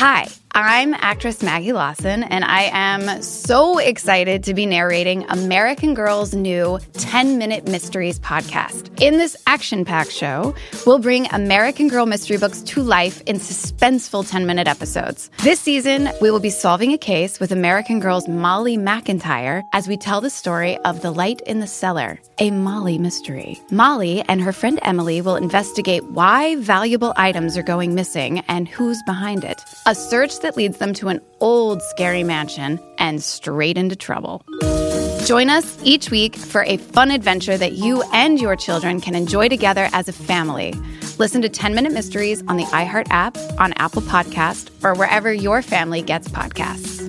Hi, I'm actress Maggie Lawson, and I am so excited to be narrating American Girl's new 10 Minute Mysteries podcast. In this action packed show, we'll bring American Girl mystery books to life in suspenseful 10 minute episodes. This season, we will be solving a case with American Girl's Molly McIntyre as we tell the story of The Light in the Cellar, a Molly mystery. Molly and her friend Emily will investigate why valuable items are going missing and who's behind it. A search that leads them to an old scary mansion and straight into trouble. Join us each week for a fun adventure that you and your children can enjoy together as a family. Listen to 10 Minute Mysteries on the iHeart app, on Apple Podcast, or wherever your family gets podcasts.